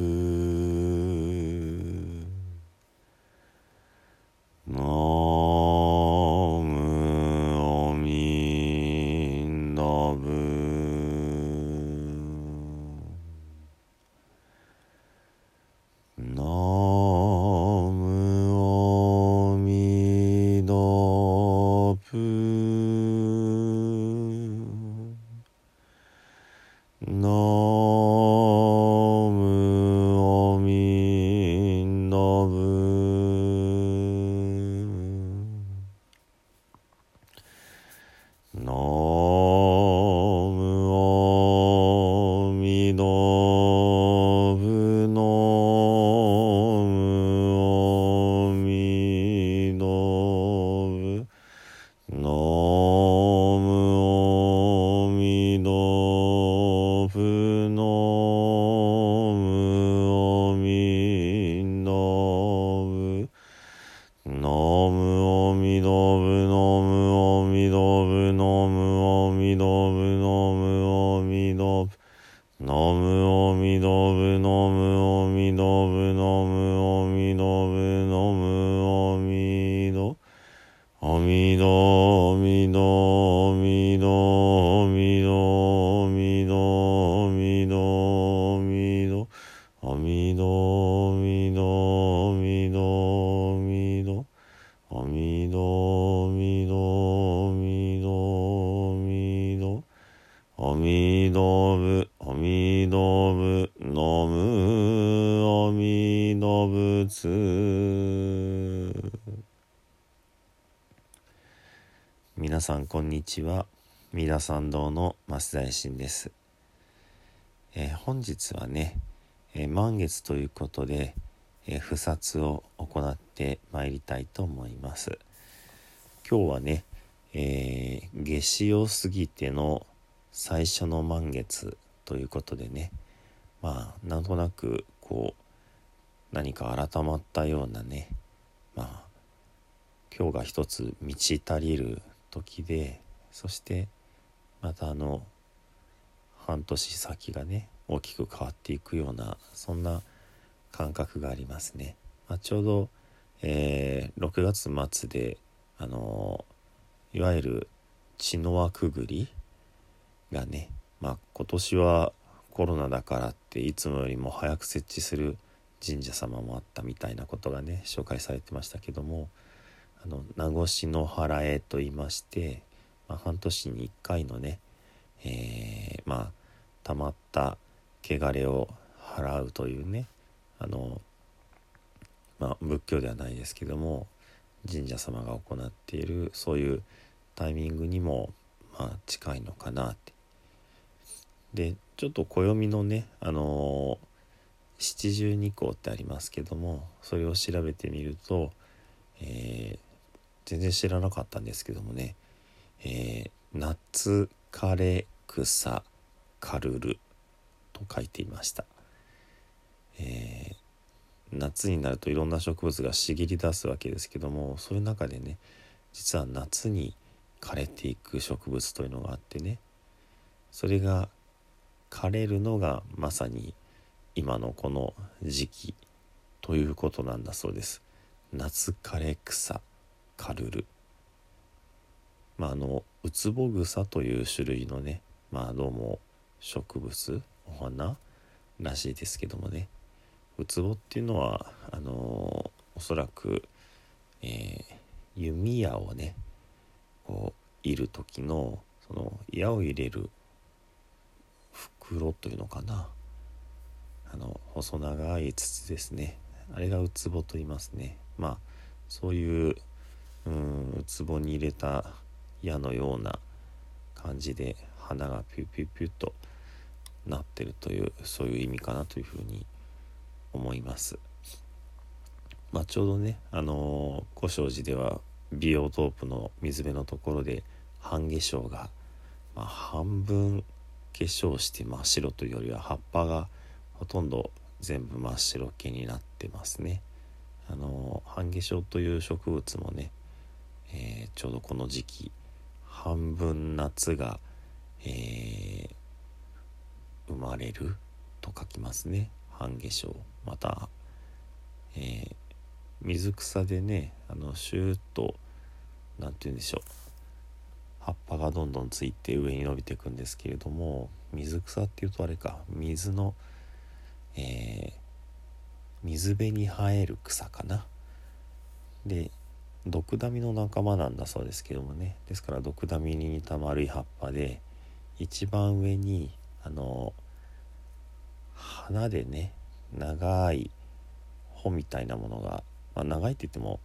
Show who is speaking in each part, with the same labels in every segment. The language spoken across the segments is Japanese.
Speaker 1: que 皆さんこんにちは。三田参道の？増田信です、えー、本日はね、えー、満月ということで、えー、不殺を行ってまいりたいと思います。今日はね、え夏至を過ぎての最初の満月ということでねまあなんとなくこう何か改まったようなねまあ今日が一つ満ち足りる時でそしてまたあの半年先がね大きく変わっていくようなそんな感覚がありますね。まあ、ちょうど、えー、6月末であのいわゆる血の輪くぐりがね、まあ、今年はコロナだからっていつもよりも早く設置する神社様もあったみたいなことがね紹介されてましたけどもあの名越の払えと言いまして、まあ、半年に1回のね、えー、まあたまった汚れを払うというねあの、まあ、仏教ではないですけども神社様が行っているそういうタイミングにもまあ近いのかなって。でちょっと暦のねあの七十二項ってありますけどもそれを調べてみると、えー、全然知らなかったんですけどもね、えー、夏枯れ草カルルと書いていました、えー、夏になるといろんな植物が茂り出すわけですけどもそういう中でね実は夏に枯れていく植物というのがあってねそれが枯れるのがまさに今のこの時期ということなんだそうです。夏枯れ草カルルまああのウツボグサという種類のねまあどうも植物お花らしいですけどもねウツボっていうのはあのおそらく、えー、弓矢をねこういる時のその矢を入れる袋というのかな。あの細長い筒ですね。あれがウツボと言いますね。まあそういううん壺に入れた矢のような感じで花がピュピュピュッとなってるというそういう意味かなというふうに思います。まあ、ちょうどねあのー、小正寺ではビオトープの水辺のところで半化粧が、まあ、半分化粧して真っ白というよりは葉っぱがほとんど全部真っ白系になってますね。あの、半化粧という植物もねえー、ちょうどこの時期半分夏が、えー、生まれると書きますね。半化粧。また、えー、水草でねあのシューッと何て言うんでしょう。葉っぱがどんどんついて上に伸びていくんですけれども水草っていうとあれか水の、えー、水辺に生える草かな。でドクダミの仲間なんだそうですけどもね。ですからドクダミに似た丸い葉っぱで一番上にあの花でね長い穂みたいなものが、まあ、長いって言っても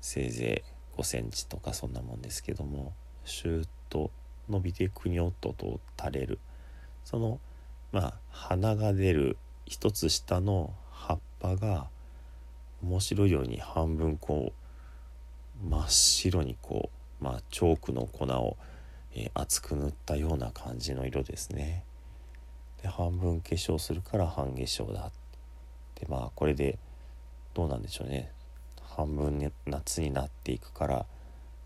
Speaker 1: せいぜい5センチとかそんなもんですけどもシューッと伸びてくにょっとと垂れる。そのまあ花が出る一つ下の葉っぱが面白いように半分こう真っ白にこう、まあ、チョークの粉を、えー、厚く塗ったような感じの色ですね。で半分化粧するから半化粧だ。でまあこれでどうなんでしょうね。半分、ね、夏になっていくから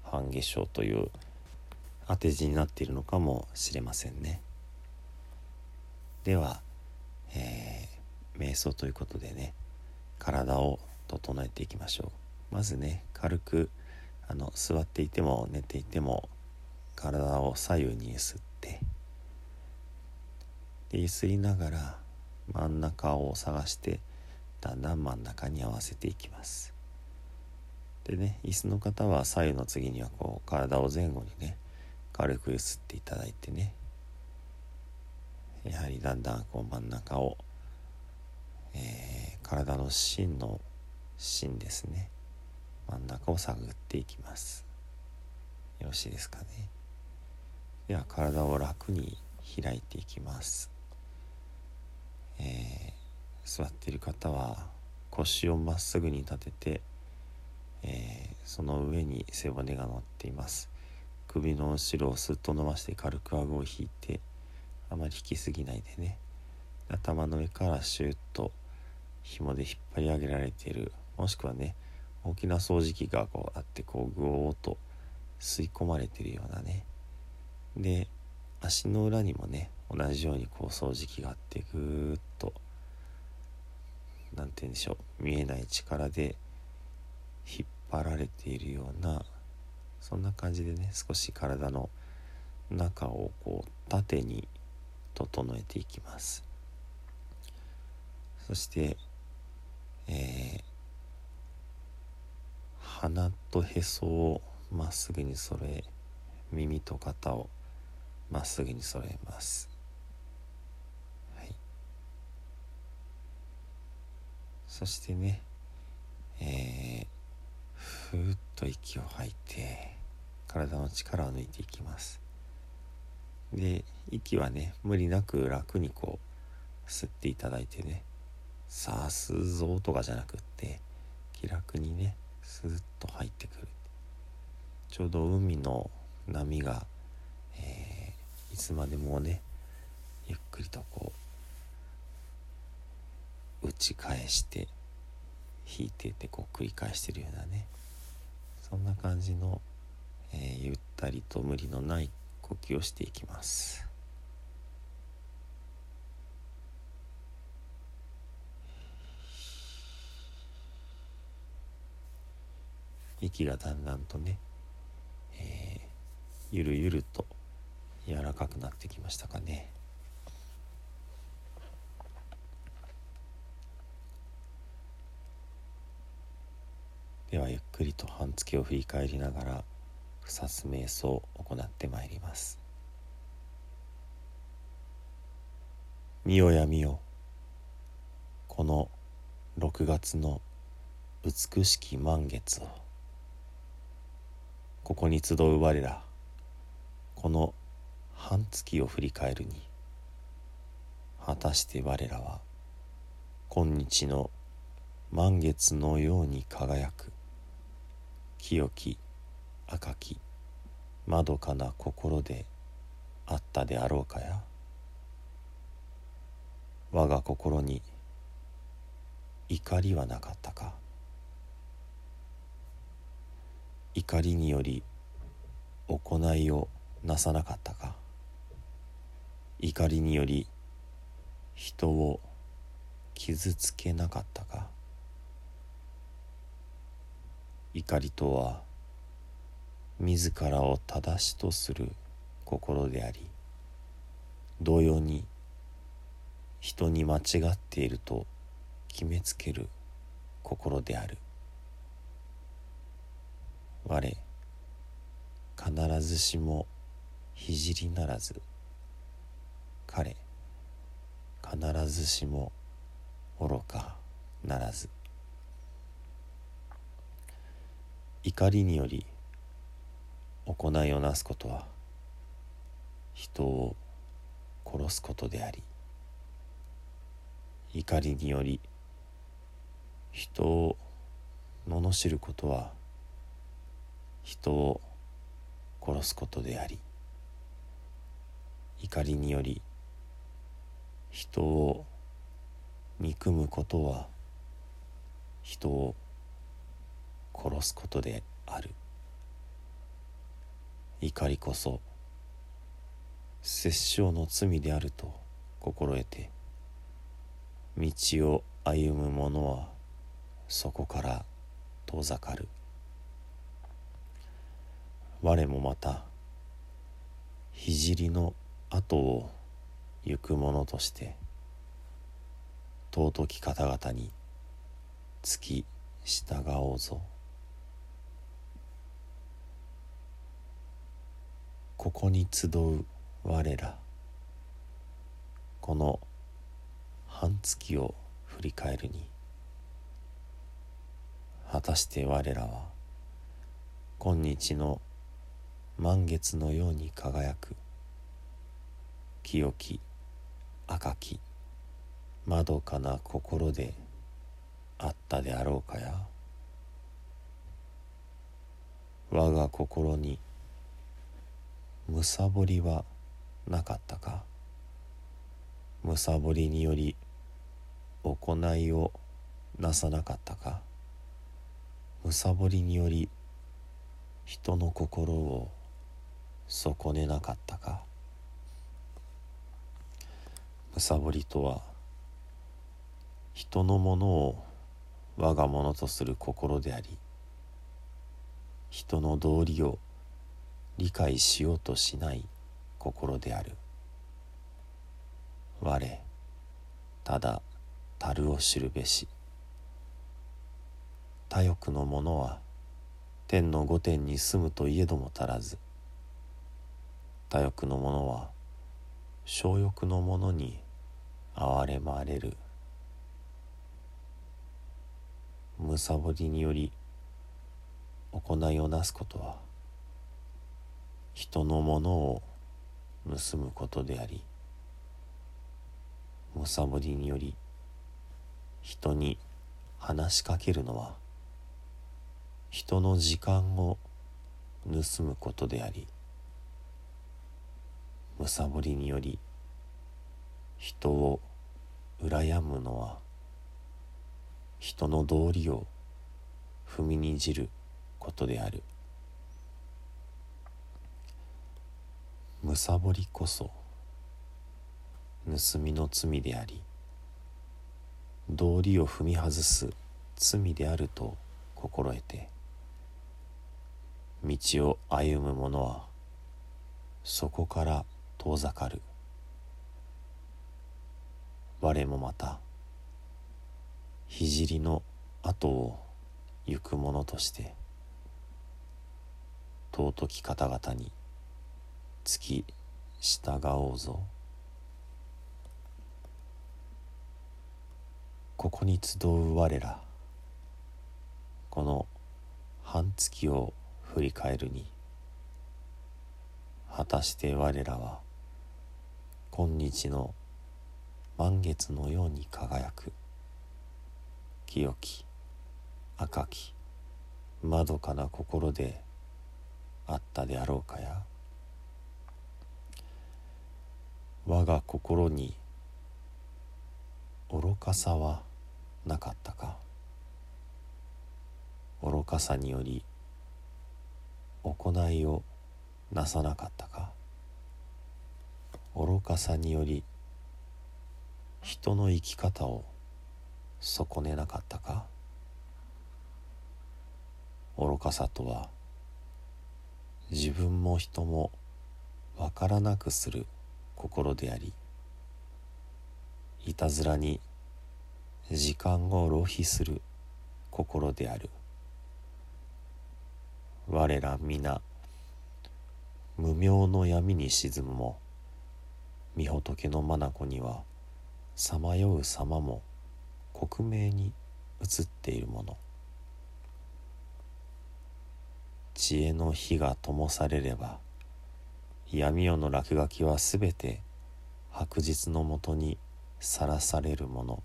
Speaker 1: 半化粧という当て字になっているのかもしれませんね。では、えー、瞑想ということでね体を整えていきましょう。まずね軽くあの座っていても寝ていても体を左右に揺すってで揺すりながら真ん中を探してだんだん真ん中に合わせていきますでね椅子の方は左右の次にはこう体を前後にね軽く揺すっていただいてね。やはりだんだんこう真ん中を、えー、体の芯の芯ですね。真ん中を探っていきます。よろしいですかね。では体を楽に開いていきます、えー、座っている方は腰をまっすぐに立てて、えー、その上に背骨が乗っています。首の後ろをすっと伸ばして軽く顎を引いてあまり引きすぎないでね。頭の上からシュッと紐で引っ張り上げられている。もしくはね大きな掃除機がこうあってこうグオーッと吸い込まれてるようなね。で足の裏にもね同じようにこう掃除機があってぐーっと何て言うんでしょう見えない力で引っ張られているようなそんな感じでね少し体の中をこう縦に整えていきます。そしてえー鼻とへそをまっすぐに揃え耳と肩をまっすぐに揃えます、はい、そしてねえー、ふーっと息を吐いて体の力を抜いていきます。で息はね無理なく楽にこう吸っていただいてねさあ吸うぞとかじゃなくって気楽にねスーッと入ってくる。ちょうど海の波が、えー、いつまでもねゆっくりとこう打ち返して引いてってこう繰り返してるようなねそんな感じの、え、ゆったりと無理のない呼吸をしていきます。息がだんだんとね、えー、ゆるゆると柔らかくなってきましたかね。ではゆっくりと半月を振り返りながら草津瞑想を行ってまいります。見よや見よ。この6月の美しき満月を。ここに集う我ら。この半月を振り返るに。果たして我らは。今日の満月のように輝く。清き赤きまどかな心であったであろうかや？我が心に怒りはなかったか？怒りにより行いをなさなかったか？怒りにより人を傷つけなかったか？怒りとは自らを正しとする心であり同様に人に間違っていると決めつける心である。我必ずしも聖ならず彼必ずしも愚かならず。怒りにより行いをなすことは人を殺すことであり怒りにより人を罵ることは人を殺すことであり怒りにより人を憎むことは人を殺すことである。怒りこそ殺生の罪であると心得て道を歩む者はそこから遠ざかる。我もまた聖の後を行く者として尊き方々につき従おうぞ。ここに集う我ら。この半月を振り返るに。果たして我らは今日の満月のように輝く。清き赤きまどかな心であったであろうかや。我が心にむさぼりはなかったか？むさぼりにより行いをなさなかったか？むさぼりにより人の心を損ねなかったか？むさぼりとは人のものを我がものとする心であり人の道理を理解しようとしない心である。我ただ樽を知るべし。他欲の者は天の御殿に住むといえども足らず。他欲の者は小欲の者に哀れまれる。むさぼりにより行いをなすことは人のものを盗むことでありむさぼりにより人に話しかけるのは人の時間を盗むことでありむさぼりにより人を羨むのは人の道理を踏みにじることである。むさぼりこそ盗みの罪であり道理を踏み外す罪であると心得て道を歩む者はそこから遠ざかる。我もまた聖の後を行く者として尊き方々につき従おうぞここに集う我らこの半月を振り返るに果たして我らは今日の満月のように輝く清き赤きまどかな心であったであろうかや我が心に愚かさはなかったか？愚かさにより行いをなさなかったか？愚かさにより人の生き方を損ねなかったか？愚かさとは自分も人もわからなくする心でありいたずらに時間を浪費する心である。我ら皆無明の闇に沈むも御仏の眼にはさまよう様も克明に映っているもの。知恵の火が灯されれば闇夜の落書きはすべて白日のもとにさらされるもの。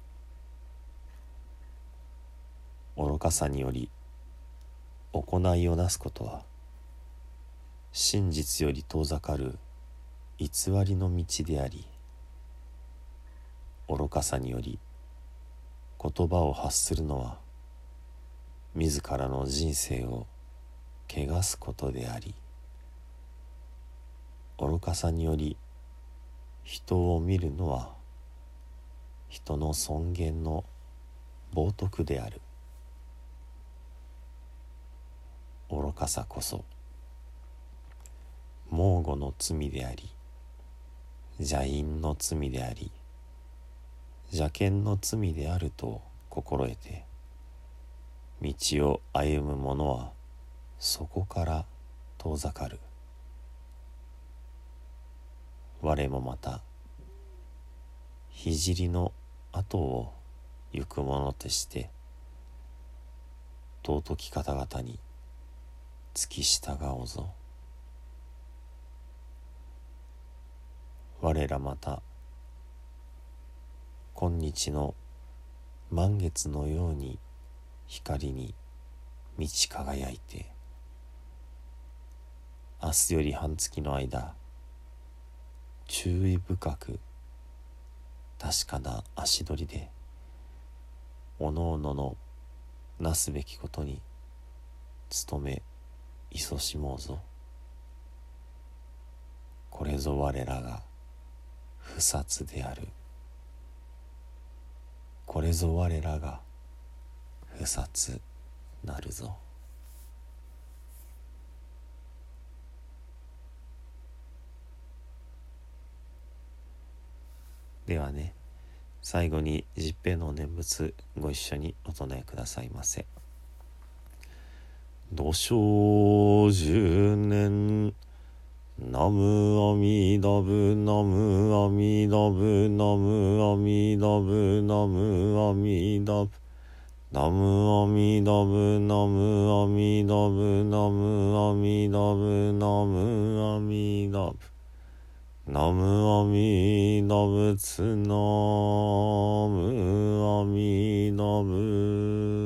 Speaker 1: 愚かさにより行いをなすことは真実より遠ざかる偽りの道であり愚かさにより言葉を発するのは自らの人生を汚すことであり。愚かさにより人を見るのは人の尊厳の冒涜である。愚かさこそ猛虎の罪であり邪因の罪であり邪剣の罪であると心得て道を歩む者はそこから遠ざかる。我もまた聖の後を行く者として尊き方々に付き従おうぞ。我らまた今日の満月のように光に満ち輝いて明日より半月の間注意深く確かな足取りでおのおののなすべきことに努め勤しもうぞ。これぞ我らが不殺である。これぞ我らが不殺なるぞ。ではね最後に十平の念仏ご一緒にお唱えくださいませ「土生十年ナムアミダブナムアミダブナムアミダブナムアミダブ」ナムアミダブナムアミダブナムアミダブナムアミダブナムアミナムツナムアミナム